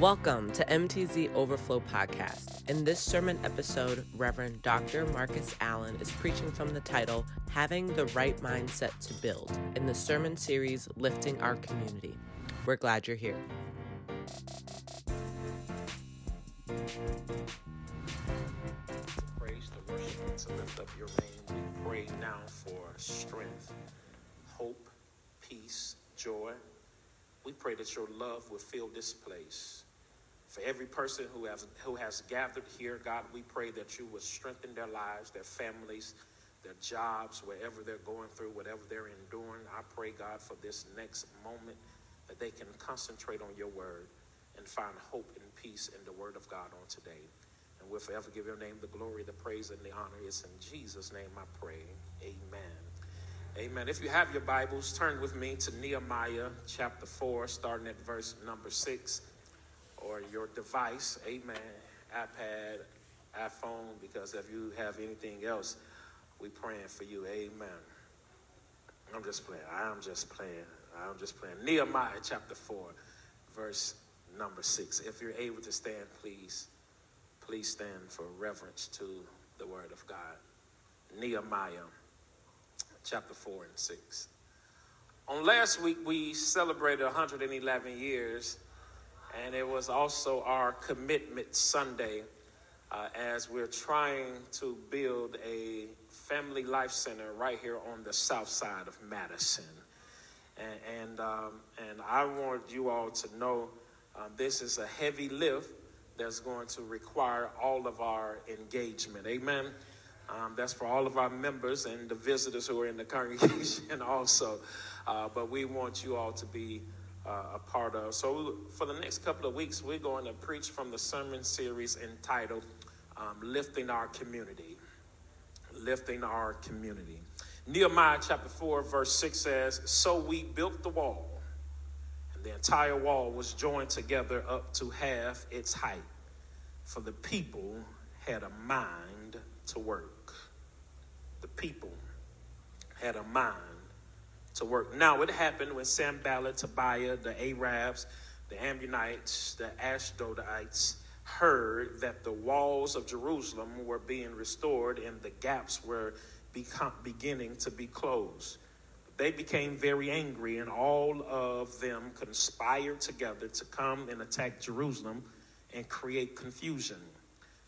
Welcome to MTZ Overflow Podcast. In this sermon episode, Reverend Dr. Marcus Allen is preaching from the title Having the Right Mindset to Build in the sermon series Lifting Our Community. We're glad you're here. praise, to worship, to lift up your name. We pray now for strength, hope, peace, joy. We pray that your love will fill this place. For every person who has, who has gathered here, God, we pray that you would strengthen their lives, their families, their jobs, wherever they're going through, whatever they're enduring. I pray, God, for this next moment that they can concentrate on your word and find hope and peace in the word of God on today. And we'll forever give your name the glory, the praise, and the honor. It's in Jesus' name I pray. Amen. Amen. If you have your Bibles, turn with me to Nehemiah chapter 4, starting at verse number 6, or your device. Amen. iPad, iPhone, because if you have anything else, we praying for you. Amen. I'm just playing. I'm just playing. I'm just playing. Nehemiah chapter 4, verse number 6. If you're able to stand, please, please stand for reverence to the word of God. Nehemiah chapter 4 and 6. On last week, we celebrated 111 years, and it was also our commitment Sunday uh, as we're trying to build a family life center right here on the south side of Madison. And, and, um, and I want you all to know um, this is a heavy lift that's going to require all of our engagement. Amen. Um, that's for all of our members and the visitors who are in the congregation also. Uh, but we want you all to be uh, a part of. So, for the next couple of weeks, we're going to preach from the sermon series entitled um, Lifting Our Community. Lifting Our Community. Nehemiah chapter 4, verse 6 says, So we built the wall, and the entire wall was joined together up to half its height, for the people had a mind to work. The people had a mind to work. Now, it happened when Sanballat, Tobiah, the Arabs, the Ammonites, the Ashdodites heard that the walls of Jerusalem were being restored and the gaps were become, beginning to be closed. They became very angry, and all of them conspired together to come and attack Jerusalem and create confusion.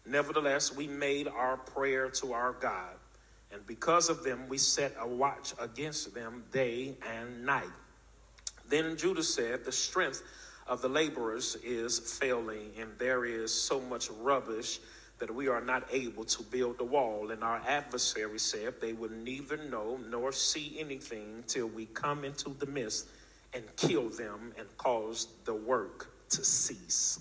Nevertheless, we made our prayer to our God, and because of them, we set a watch against them day and night. Then Judah said, The strength of the laborers is failing, and there is so much rubbish that we are not able to build the wall. And our adversary said, They will neither know nor see anything till we come into the midst and kill them and cause the work to cease.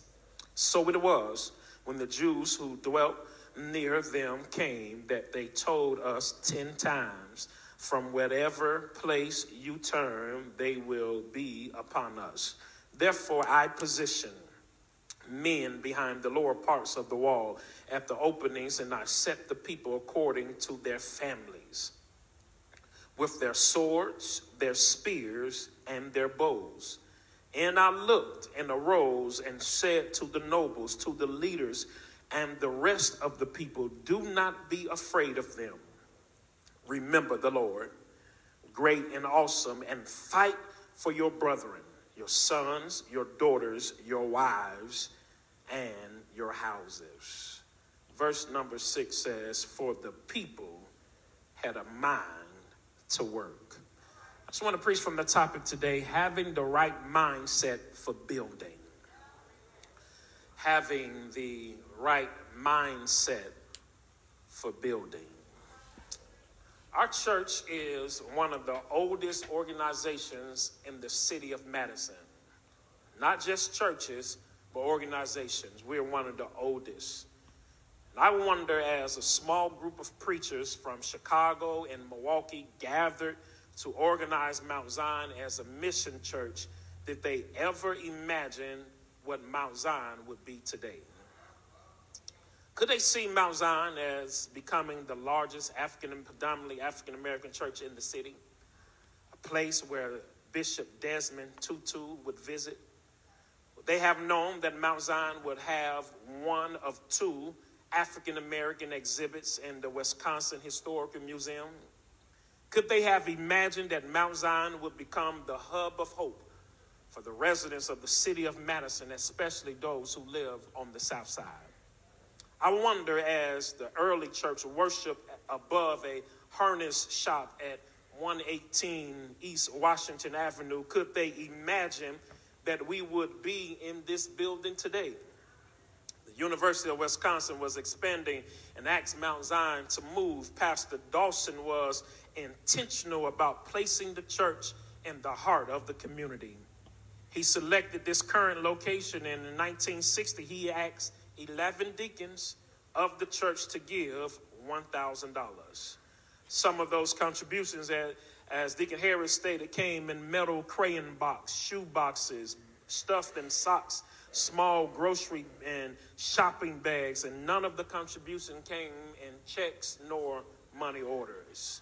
So it was when the Jews who dwelt near them came that they told us ten times, From whatever place you turn, they will be upon us. Therefore, I position men behind the lower parts of the wall at the openings, and I set the people according to their families with their swords, their spears, and their bows. And I looked and arose and said to the nobles, to the leaders, and the rest of the people, Do not be afraid of them. Remember the Lord, great and awesome, and fight for your brethren, your sons, your daughters, your wives, and your houses. Verse number six says, For the people had a mind to work. I just want to preach from the topic today having the right mindset for building. Having the right mindset for building. Our church is one of the oldest organizations in the city of Madison. Not just churches, but organizations. We're one of the oldest. And I wonder, as a small group of preachers from Chicago and Milwaukee gathered to organize Mount Zion as a mission church, did they ever imagine what Mount Zion would be today? Could they see Mount Zion as becoming the largest African and predominantly African American church in the city? A place where Bishop Desmond Tutu would visit, They have known that Mount Zion would have one of two African American exhibits in the Wisconsin Historical Museum. Could they have imagined that Mount Zion would become the hub of hope for the residents of the city of Madison, especially those who live on the south side? I wonder as the early church worshiped above a harness shop at 118 East Washington Avenue, could they imagine that we would be in this building today? The University of Wisconsin was expanding and asked Mount Zion to move. Pastor Dawson was intentional about placing the church in the heart of the community. He selected this current location and in 1960. He asked 11 deacons of the church to give $1,000. Some of those contributions, as, Deacon Harris stated, came in metal crayon box, shoe boxes, stuffed in socks, small grocery and shopping bags, and none of the contribution came in checks nor money orders.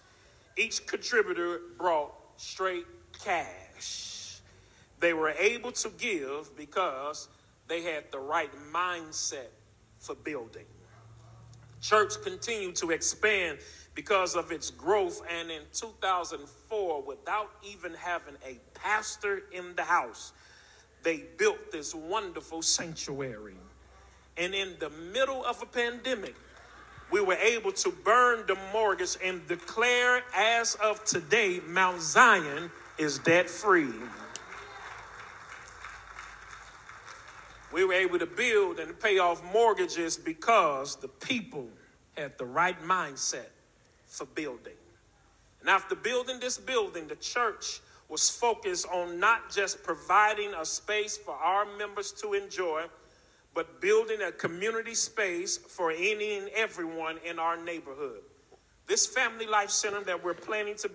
Each contributor brought straight cash. They were able to give because they had the right mindset for building. Church continued to expand because of its growth, and in 2004, without even having a pastor in the house, they built this wonderful sanctuary. And in the middle of a pandemic, we were able to burn the mortgage and declare as of today, Mount Zion is debt free. We were able to build and pay off mortgages because the people had the right mindset for building. And after building this building, the church was focused on not just providing a space for our members to enjoy, but building a community space for any and everyone in our neighborhood. This Family Life Center that we're planning to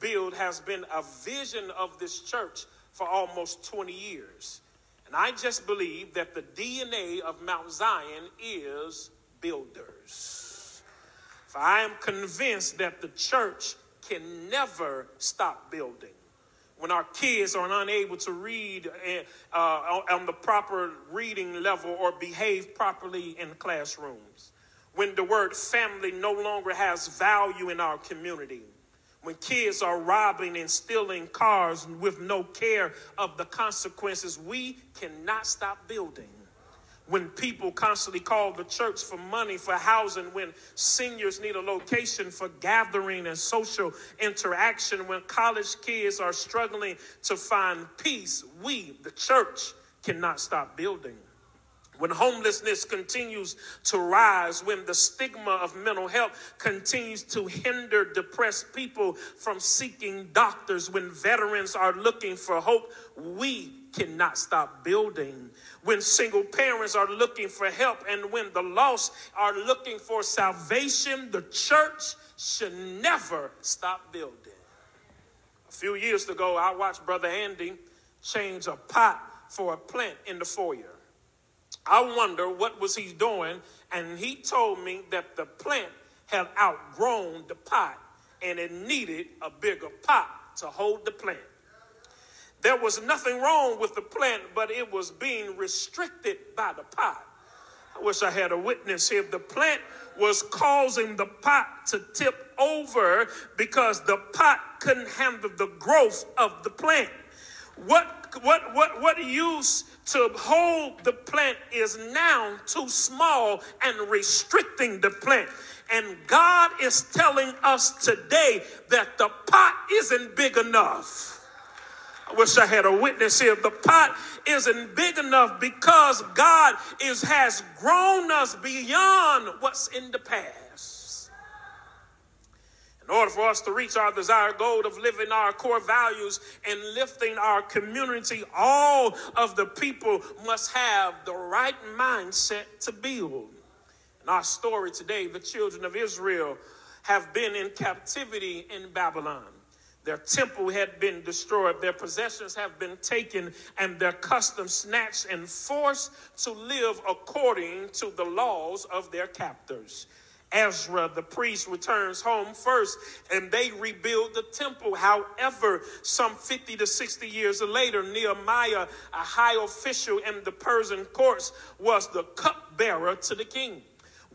build has been a vision of this church for almost 20 years. And I just believe that the DNA of Mount Zion is builders. For I am convinced that the church can never stop building. When our kids are unable to read eh, uh, on the proper reading level or behave properly in classrooms, when the word family no longer has value in our community, when kids are robbing and stealing cars with no care of the consequences, we cannot stop building when people constantly call the church for money for housing, when seniors need a location for gathering and social interaction, when college kids are struggling to find peace, we, the church, cannot stop building. When homelessness continues to rise, when the stigma of mental health continues to hinder depressed people from seeking doctors, when veterans are looking for hope, we cannot stop building. When single parents are looking for help and when the lost are looking for salvation, the church should never stop building. A few years ago, I watched Brother Andy change a pot for a plant in the foyer. I wonder what was he doing, and he told me that the plant had outgrown the pot and it needed a bigger pot to hold the plant. There was nothing wrong with the plant, but it was being restricted by the pot. I wish I had a witness here. The plant was causing the pot to tip over because the pot couldn't handle the growth of the plant. What what what what used to hold the plant is now too small and restricting the plant. And God is telling us today that the pot isn't big enough. I wish I had a witness here. The pot isn't big enough because God is has grown us beyond what's in the past. In order for us to reach our desired goal of living our core values and lifting our community, all of the people must have the right mindset to build. In our story today, the children of Israel have been in captivity in Babylon. Their temple had been destroyed, their possessions have been taken, and their customs snatched and forced to live according to the laws of their captors. Ezra, the priest, returns home first and they rebuild the temple. However, some 50 to 60 years later, Nehemiah, a high official in the Persian courts, was the cupbearer to the king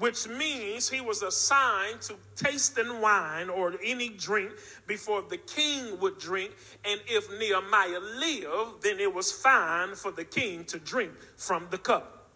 which means he was assigned to tasting wine or any drink before the king would drink. And if Nehemiah lived, then it was fine for the king to drink from the cup.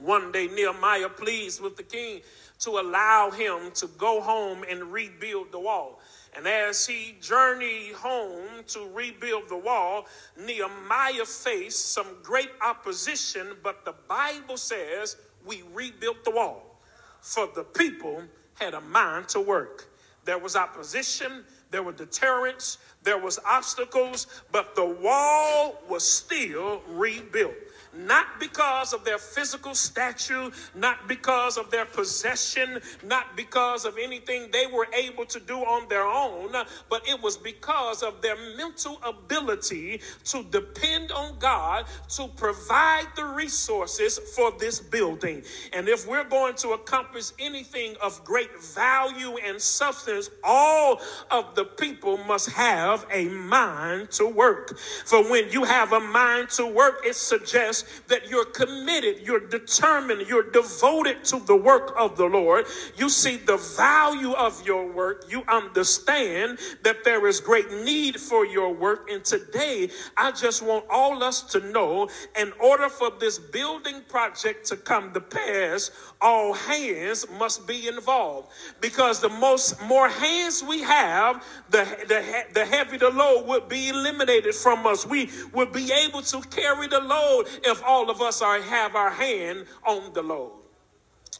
One day, Nehemiah pleased with the king to allow him to go home and rebuild the wall. And as he journeyed home to rebuild the wall, Nehemiah faced some great opposition, but the Bible says we rebuilt the wall for the people had a mind to work. There was opposition, there were deterrents, there was obstacles, but the wall was still rebuilt not because of their physical stature, not because of their possession, not because of anything they were able to do on their own, but it was because of their mental ability to depend on God to provide the resources for this building. And if we're going to accomplish anything of great value and substance, all of the people must have a mind to work. For when you have a mind to work, it suggests that you're committed, you're determined, you're devoted to the work of the Lord. You see the value of your work. You understand that there is great need for your work. And today, I just want all us to know in order for this building project to come to pass, all hands must be involved. Because the most more hands we have, the, the, the heavy the load would be eliminated from us. We would be able to carry the load if all of us are have our hand on the load.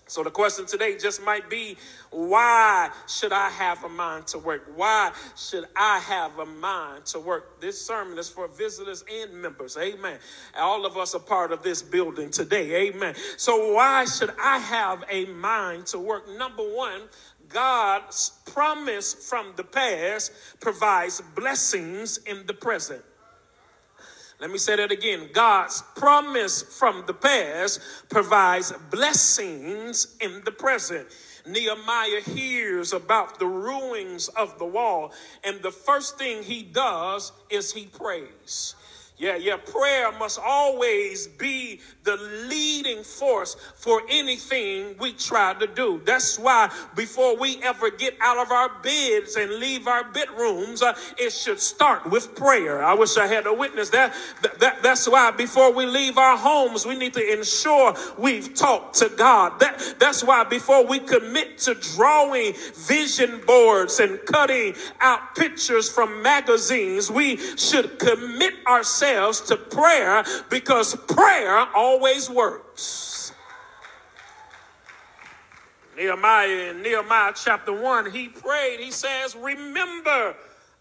So the question today just might be why should I have a mind to work? Why should I have a mind to work? This sermon is for visitors and members. Amen. All of us are part of this building today. Amen. So why should I have a mind to work? Number one, God's promise from the past provides blessings in the present. Let me say that again. God's promise from the past provides blessings in the present. Nehemiah hears about the ruins of the wall, and the first thing he does is he prays. Yeah, yeah. Prayer must always be the leading force for anything we try to do. That's why before we ever get out of our beds and leave our bedrooms, uh, it should start with prayer. I wish I had a witness that, that. That's why before we leave our homes, we need to ensure we've talked to God. That, that's why before we commit to drawing vision boards and cutting out pictures from magazines, we should commit ourselves ourselves to prayer because prayer always works. Nehemiah in Nehemiah chapter 1, he prayed, he says, Remember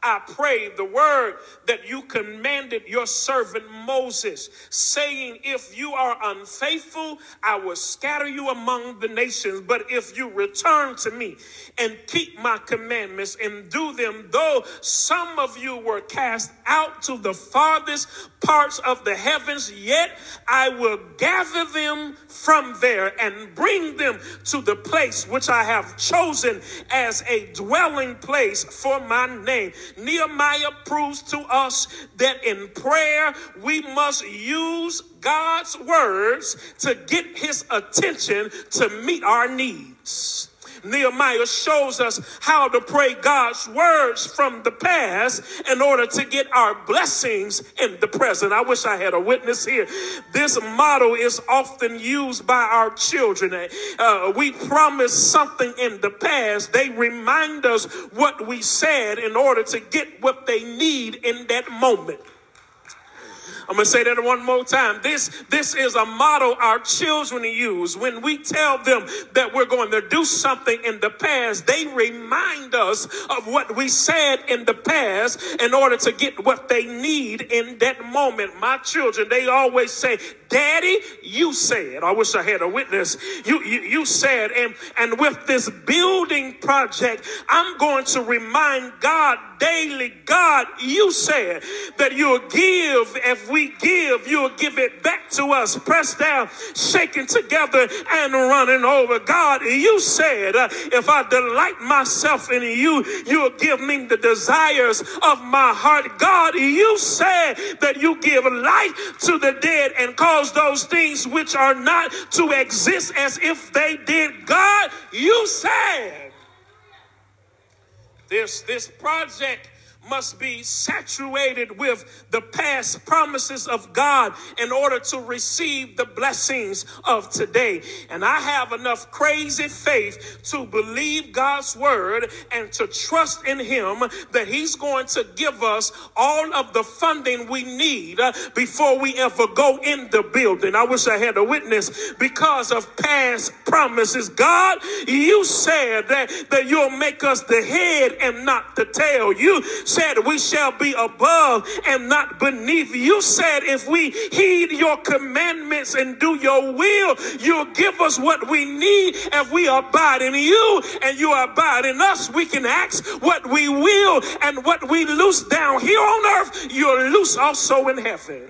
I pray the word that you commanded your servant Moses, saying, If you are unfaithful, I will scatter you among the nations. But if you return to me and keep my commandments and do them, though some of you were cast out to the farthest parts of the heavens, yet I will gather them from there and bring them to the place which I have chosen as a dwelling place for my name. Nehemiah proves to us that in prayer we must use God's words to get his attention to meet our needs. Nehemiah shows us how to pray God's words from the past in order to get our blessings in the present. I wish I had a witness here. This motto is often used by our children. Uh, we promise something in the past, they remind us what we said in order to get what they need in that moment. I'm going to say that one more time. This, this is a model our children use. When we tell them that we're going to do something in the past, they remind us of what we said in the past in order to get what they need in that moment. My children, they always say, Daddy, you said, I wish I had a witness. You, you, you said, and, and with this building project, I'm going to remind God daily, God, you said that you'll give. If we give, you'll give it back to us, pressed down, shaken together, and running over. God, you said, uh, if I delight myself in you, you'll give me the desires of my heart. God, you said that you give life to the dead and cause those things which are not to exist as if they did. God, you said this, this project must be saturated with the past promises of God in order to receive the blessings of today. And I have enough crazy faith to believe God's word and to trust in Him that He's going to give us all of the funding we need uh, before we ever go in the building. I wish I had a witness because of past promises. God, you said that, that you'll make us the head and not the tail. You said we shall be above and not beneath. You said if we heed your commandments and do your will, you'll give us what we need. If we abide in you and you abide in us, we can ask what we will and what we loose down here on earth, you're loose also in heaven.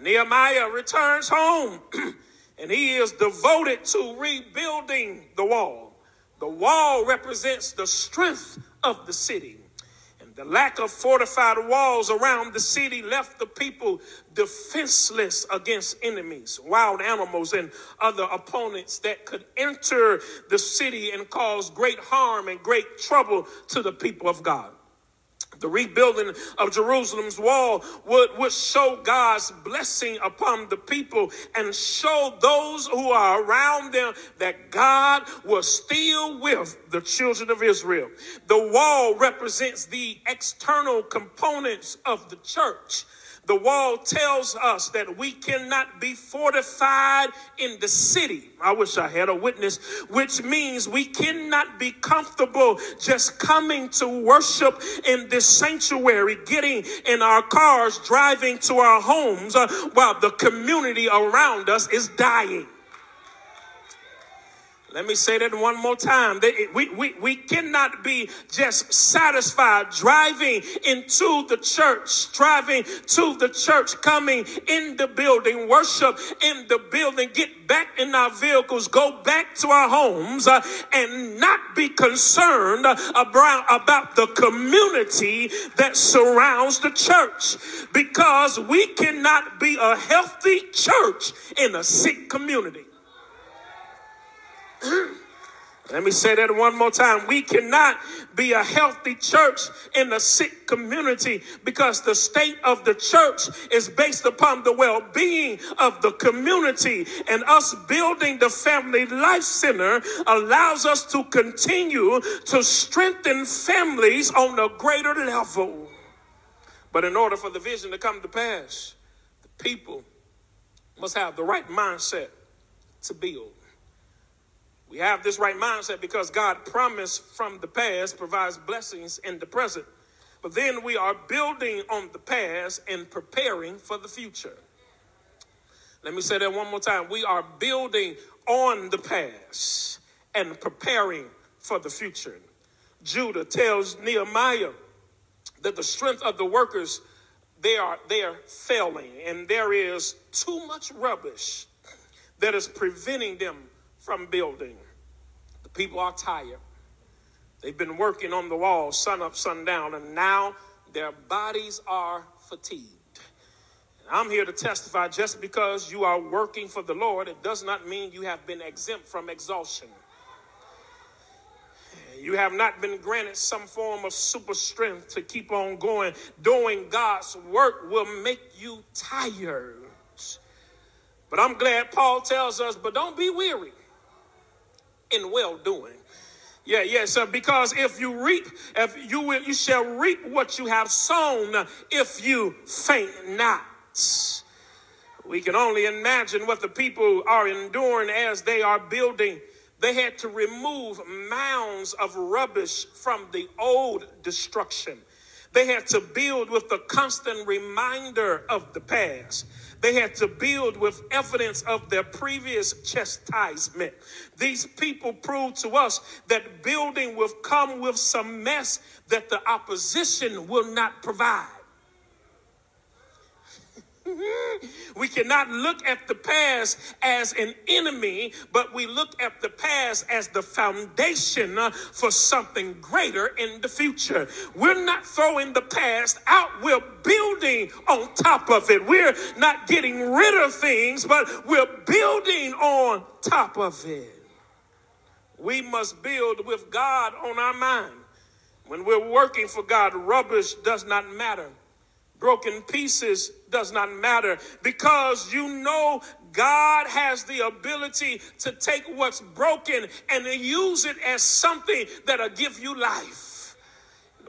Nehemiah returns home and he is devoted to rebuilding the wall. The wall represents the strength of the city. And the lack of fortified walls around the city left the people defenseless against enemies, wild animals, and other opponents that could enter the city and cause great harm and great trouble to the people of God. The rebuilding of Jerusalem's wall would, would show God's blessing upon the people and show those who are around them that God was still with the children of Israel. The wall represents the external components of the church the wall tells us that we cannot be fortified in the city. I wish I had a witness, which means we cannot be comfortable just coming to worship in this sanctuary, getting in our cars, driving to our homes uh, while the community around us is dying. Let me say that one more time. We, we, we cannot be just satisfied driving into the church, driving to the church, coming in the building, worship in the building, get back in our vehicles, go back to our homes, uh, and not be concerned about, about the community that surrounds the church. Because we cannot be a healthy church in a sick community. Let me say that one more time. We cannot be a healthy church in a sick community because the state of the church is based upon the well being of the community. And us building the Family Life Center allows us to continue to strengthen families on a greater level. But in order for the vision to come to pass, the people must have the right mindset to build. We have this right mindset because God promised from the past provides blessings in the present. But then we are building on the past and preparing for the future. Let me say that one more time. We are building on the past and preparing for the future. Judah tells Nehemiah that the strength of the workers they are they are failing and there is too much rubbish that is preventing them from building. People are tired. They've been working on the wall sun up, sun down, and now their bodies are fatigued. And I'm here to testify just because you are working for the Lord, it does not mean you have been exempt from exhaustion. You have not been granted some form of super strength to keep on going. Doing God's work will make you tired. But I'm glad Paul tells us, but don't be weary in well doing. Yeah, yeah. Because if you reap, if you will, you shall reap what you have sown if you faint not. We can only imagine what the people are enduring as they are building. They had to remove mounds of rubbish from the old destruction. They had to build with the constant reminder of the past. They had to build with evidence of their previous chastisement. These people proved to us that building will come with some mess that the opposition will not provide. We cannot look at the past as an enemy, but we look at the past as the foundation uh, for something greater in the future. We're not throwing the past out, we're building on top of it. We're not getting rid of things, but we're building on top of it. We must build with God on our mind. When we're working for God, rubbish does not matter. Broken pieces does not matter because you know God has the ability to take what's broken and use it as something that'll give you life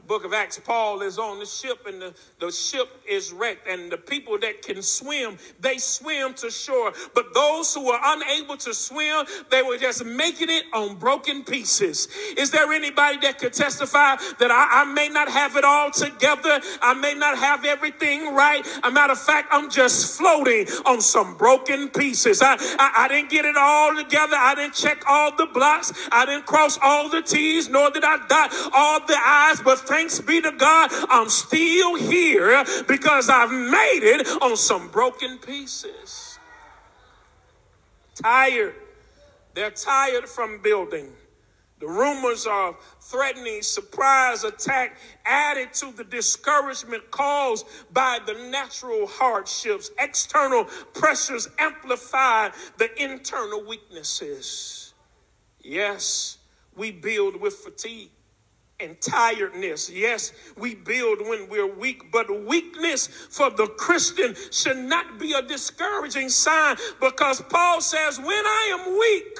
book of Acts, Paul is on the ship and the, the ship is wrecked. And the people that can swim, they swim to shore. But those who were unable to swim, they were just making it on broken pieces. Is there anybody that could testify that I, I may not have it all together? I may not have everything right. A matter of fact, I'm just floating on some broken pieces. I, I, I didn't get it all together. I didn't check all the blocks. I didn't cross all the T's, nor did I dot all the I's. But thank thanks be to God, I'm still here because I've made it on some broken pieces. Tired. They're tired from building. The rumors of threatening surprise attack added to the discouragement caused by the natural hardships. External pressures amplify the internal weaknesses. Yes, we build with fatigue and tiredness. Yes, we build when we're weak, but weakness for the Christian should not be a discouraging sign because Paul says, When I am weak,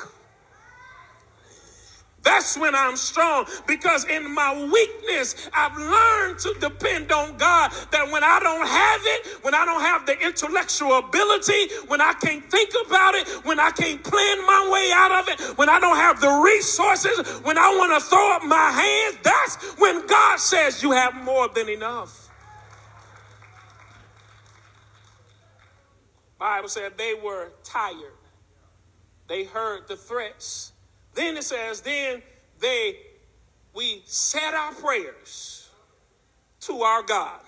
that's when I'm strong because in my weakness, I've learned to depend on God. That when I don't have it, when I don't have the intellectual ability, when I can't think about it, when I can't plan my way out of it, when I don't have the resources, when I want to throw up my hands, that's when God says you have more than enough. Bible said they were tired. They heard the threats then it says, then they we said our prayers to our God.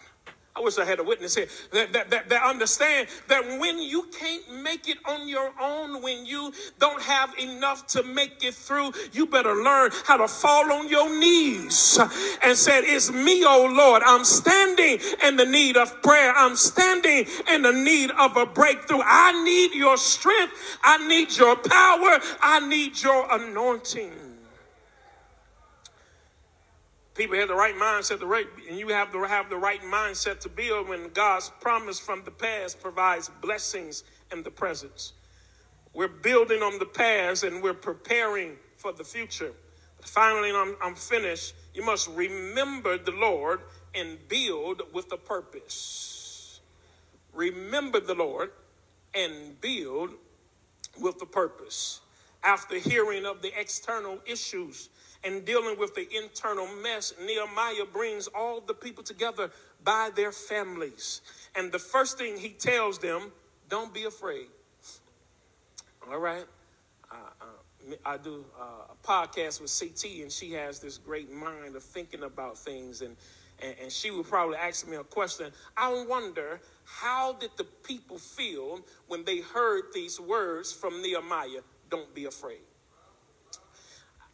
I wish I had a witness here that, that, that, that, understand that when you can't make it on your own, when you don't have enough to make it through, you better learn how to fall on your knees and said, It's me, oh Lord. I'm standing in the need of prayer. I'm standing in the need of a breakthrough. I need your strength. I need your power. I need your anointing people have the right mindset, the right, and you have to have the right mindset to build when God's promise from the past provides blessings in the present. We're building on the past and we're preparing for the future. But finally, I'm, I'm finished. You must remember the Lord and build with a purpose. Remember the Lord and build with a purpose. After hearing of the external issues and dealing with the internal mess, Nehemiah brings all the people together by their families. And the first thing he tells them, don't be afraid. All right? Uh, uh, I do uh, a podcast with CT, and she has this great mind of thinking about things. And, and, and she would probably ask me a question. I wonder, how did the people feel when they heard these words from Nehemiah? Don't be afraid.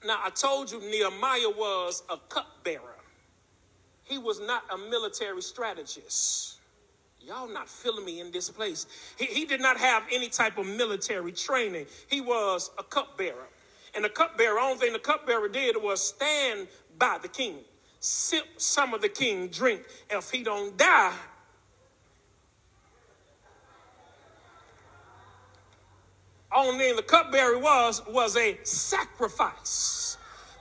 Now, I told you Nehemiah was a cupbearer. He was not a military strategist. Y'all not feeling me in this place. He, he did not have any type of military training. He was a cupbearer. And the cupbearer, only thing the cupbearer did was stand by the king, sip some of the king drink. If he don't die, only thing the cupbearer was was a sacrifice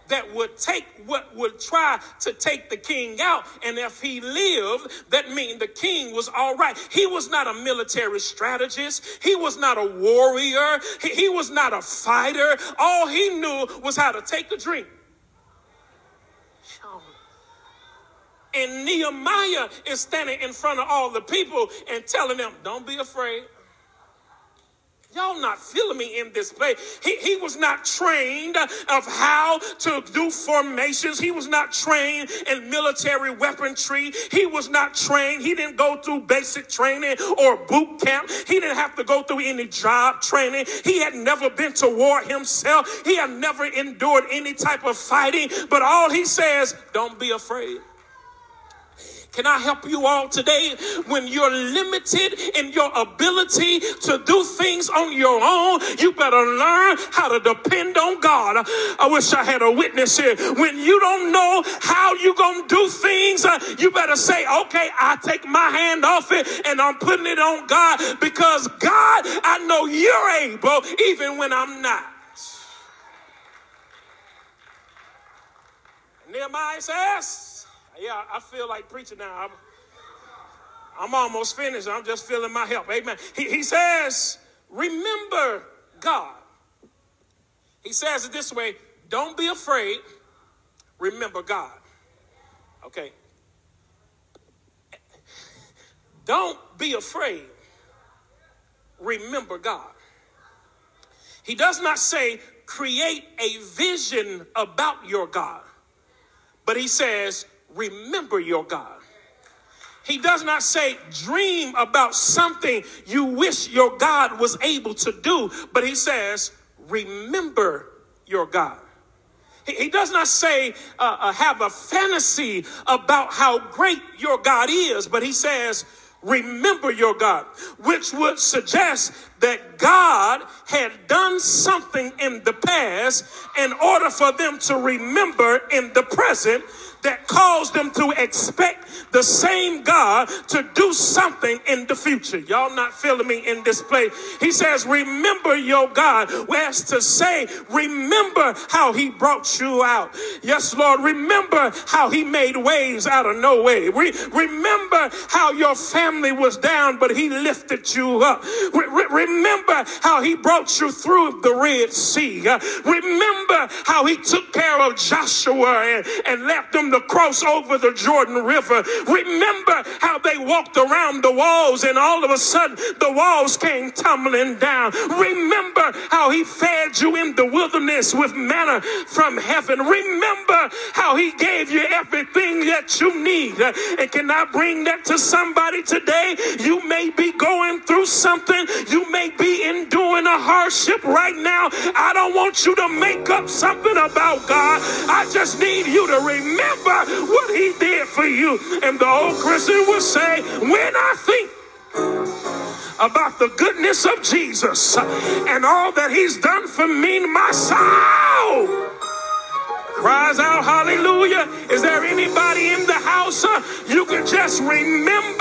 that would take what would try to take the king out. And if he lived, that means the king was all right. He was not a military strategist. He was not a warrior. He, he was not a fighter. All he knew was how to take a drink. And Nehemiah is standing in front of all the people and telling them, don't be afraid. Y'all not feeling me in this place. He, he was not trained of how to do formations. He was not trained in military weaponry. He was not trained. He didn't go through basic training or boot camp. He didn't have to go through any job training. He had never been to war himself. He had never endured any type of fighting. But all he says, don't be afraid. Can I help you all today? When you're limited in your ability to do things on your own, you better learn how to depend on God. I wish I had a witness here. When you don't know how you're going to do things, uh, you better say, okay, I take my hand off it and I'm putting it on God because God, I know you're able even when I'm not. Nehemiah says, yeah, I feel like preaching now. I'm, I'm almost finished. I'm just feeling my help. Amen. He, he says, remember God. He says it this way don't be afraid, remember God. Okay. Don't be afraid, remember God. He does not say create a vision about your God, but he says remember your God. He does not say dream about something you wish your God was able to do, but he says remember your God. He, does not say uh, uh, have a fantasy about how great your God is, but he says remember your God, which would suggest that God had done something in the past in order for them to remember in the present that caused them to expect the same God to do something in the future. Y'all not feeling me in this place. He says, Remember your God. Whereas to say, Remember how he brought you out. Yes, Lord. Remember how he made waves out of no way. Re- remember how your family was down, but he lifted you up. Re- remember how he brought you through the Red Sea. Remember how he took care of Joshua and, and left them to cross over the Jordan River. Remember how they walked around the walls and all of a sudden the walls came tumbling down. Remember how he fed you in the wilderness with manna from heaven. Remember how he gave you everything that you need. And can I bring that to somebody today? You may be going through something. You may be enduring a hardship right now. I don't want you to make up something about God. I just need you to remember what he did for you. And the old Christian would say, when I think about the goodness of Jesus and all that he's done for me, my soul cries out hallelujah. Is there anybody in the house? Uh, you can just remember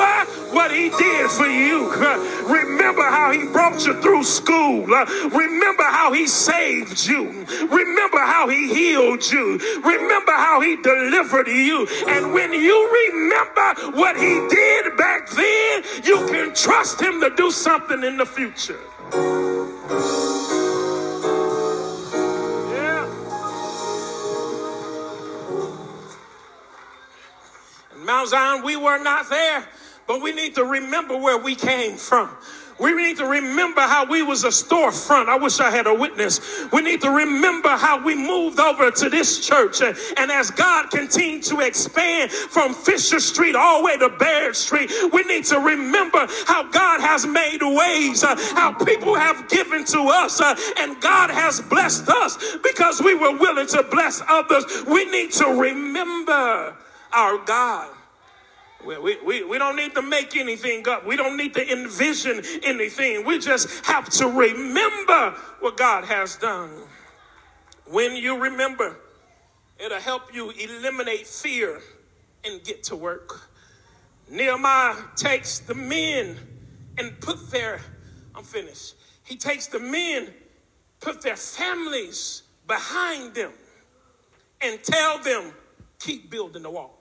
what he did for you. Remember how he brought you through school. Remember how he saved you. Remember how he healed you. Remember how he delivered you. And when you remember what he did back then, you can trust him to do something in the future. Mount Zion, we were not there, but we need to remember where we came from. We need to remember how we was a storefront. I wish I had a witness. We need to remember how we moved over to this church. And, as God continued to expand from Fisher Street all the way to Baird Street, we need to remember how God has made ways, uh, how people have given to us, uh, and God has blessed us because we were willing to bless others. We need to remember our God. We, we, we don't need to make anything up. We don't need to envision anything. We just have to remember what God has done. When you remember, it'll help you eliminate fear and get to work. Nehemiah takes the men and put their, I'm finished. He takes the men, put their families behind them, and tell them, keep building the wall.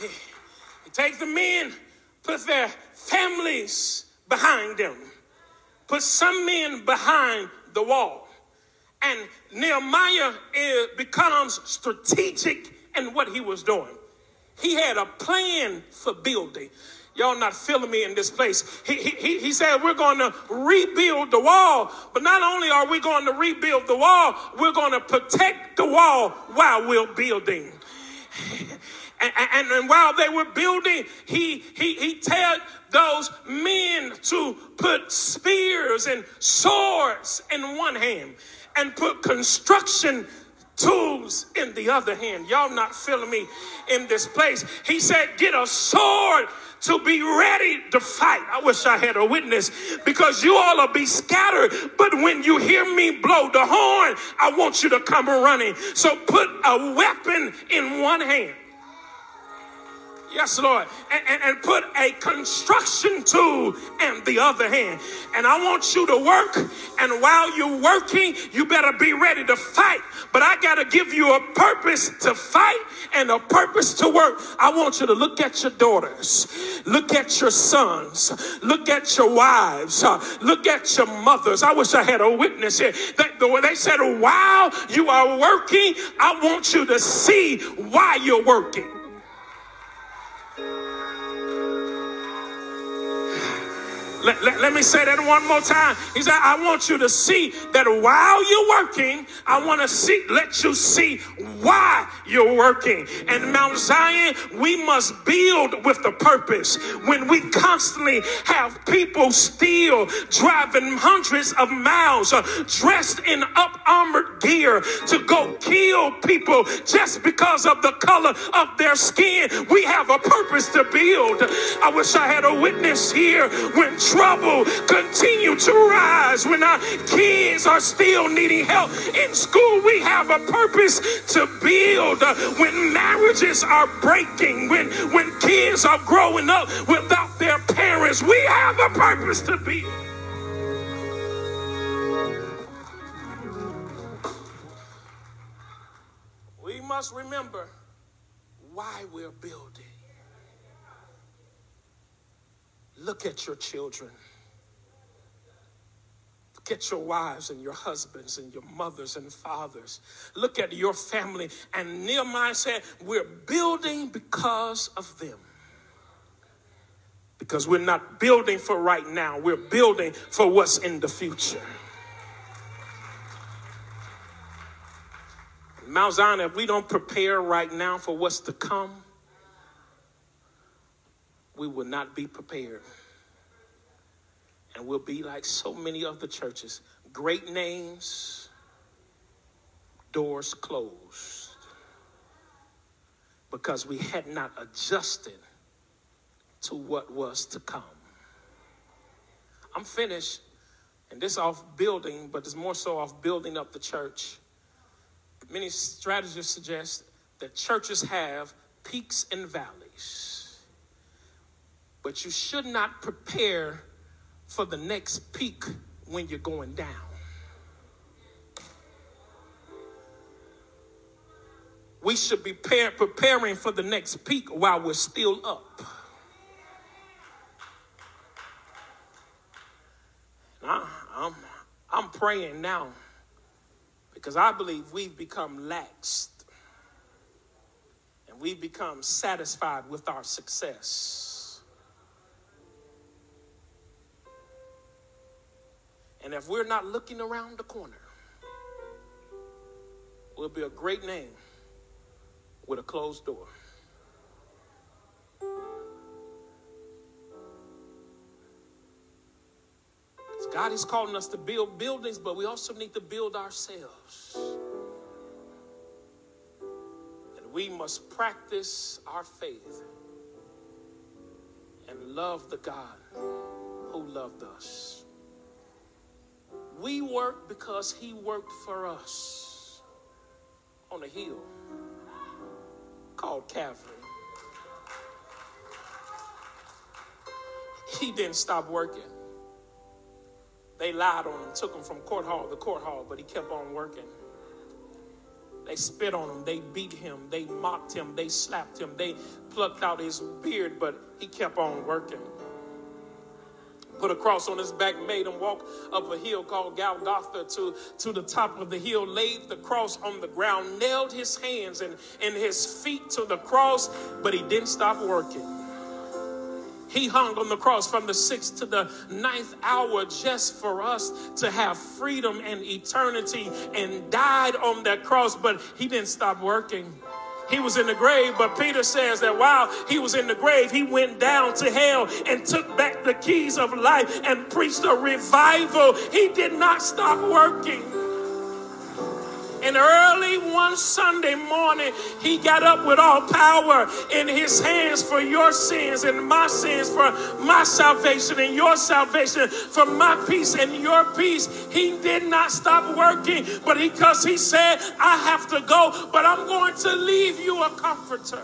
He takes the men, put their families behind them, put some men behind the wall. And Nehemiah is, becomes strategic in what he was doing. He had a plan for building. Y'all not feeling me in this place. He, he, he said we're going to rebuild the wall, but not only are we going to rebuild the wall, we're going to protect the wall while we're building. And, and, and, while they were building, he, he, he told those men to put spears and swords in one hand and put construction tools in the other hand. Y'all not feeling me in this place. He said, Get a sword to be ready to fight. I wish I had a witness because you all will be scattered. But when you hear me blow the horn, I want you to come running. So put a weapon in one hand Yes, Lord. And, and, and, put a construction tool in the other hand. And I want you to work. And while you're working, you better be ready to fight. But I got to give you a purpose to fight and a purpose to work. I want you to look at your daughters, look at your sons, look at your wives, uh, look at your mothers. I wish I had a witness here. That, they said, while you are working, I want you to see why you're working. Let, let, let, me say that one more time. He said, I want you to see that while you're working, I want to see, let you see why you're working. And Mount Zion, we must build with the purpose. When we constantly have people still driving hundreds of miles, uh, dressed in up armored gear to go kill people just because of the color of their skin, we have a purpose to build. I wish I had a witness here when trouble continue to rise, when our kids are still needing help in school, we have a purpose to build. Uh, when marriages are breaking, when, when kids are growing up without their parents, we have a purpose to build. We must remember why we're building. Look at your children. Look at your wives and your husbands and your mothers and fathers. Look at your family. And Nehemiah said, We're building because of them. Because we're not building for right now, we're building for what's in the future. Mount Zion, if we don't prepare right now for what's to come, we will not be prepared. And we'll be like so many other churches great names, doors closed. Because we had not adjusted to what was to come. I'm finished, and this off building, but it's more so off building up the church. Many strategists suggest that churches have peaks and valleys. But you should not prepare for the next peak when you're going down. We should be preparing for the next peak while we're still up. I, I'm, I'm praying now because I believe we've become laxed and we've become satisfied with our success. And if we're not looking around the corner, we'll be a great name with a closed door. God is calling us to build buildings, but we also need to build ourselves. And we must practice our faith and love the God who loved us. We work because he worked for us on a hill called Calvary. He didn't stop working. They lied on him, took him from court hall to court hall, but he kept on working. They spit on him, they beat him, they mocked him, they slapped him, they plucked out his beard, but he kept on working put a cross on his back, made him walk up a hill called Golgotha to, to the top of the hill, laid the cross on the ground, nailed his hands and, and his feet to the cross, but he didn't stop working. He hung on the cross from the sixth to the ninth hour just for us to have freedom and eternity and died on that cross, but he didn't stop working. He was in the grave, but Peter says that while he was in the grave, he went down to hell and took back the keys of life and preached a revival. He did not stop working. And early one Sunday morning, he got up with all power in his hands for your sins and my sins, for my salvation and your salvation, for my peace and your peace. He did not stop working, but because he said, I have to go, but I'm going to leave you a comforter.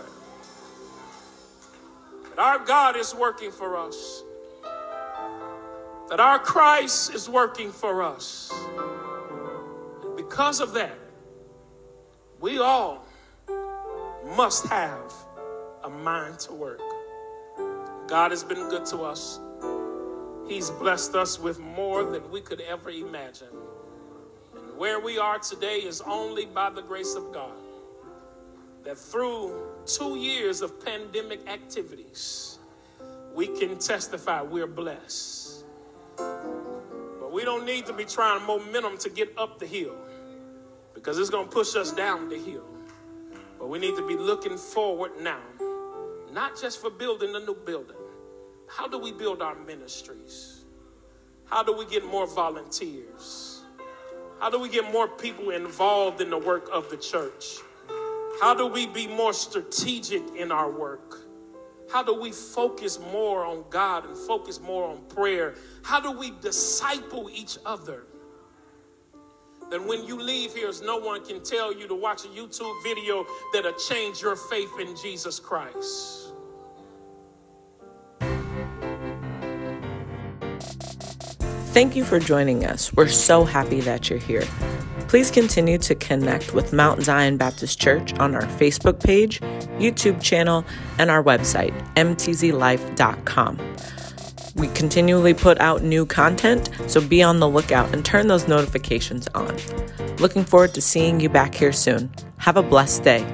That our God is working for us, that our Christ is working for us. Because of that, we all must have a mind to work. God has been good to us. He's blessed us with more than we could ever imagine. And where we are today is only by the grace of God. That through two years of pandemic activities, we can testify we're blessed. But we don't need to be trying momentum to get up the hill because it's going to push us down the hill. But we need to be looking forward now, not just for building a new building. How do we build our ministries? How do we get more volunteers? How do we get more people involved in the work of the church? How do we be more strategic in our work? How do we focus more on God and focus more on prayer? How do we disciple each other? That when you leave here, no one can tell you to watch a YouTube video that'll change your faith in Jesus Christ. Thank you for joining us. We're so happy that you're here. Please continue to connect with Mount Zion Baptist Church on our Facebook page, YouTube channel, and our website, mtzlife.com. We continually put out new content, so be on the lookout and turn those notifications on. Looking forward to seeing you back here soon. Have a blessed day.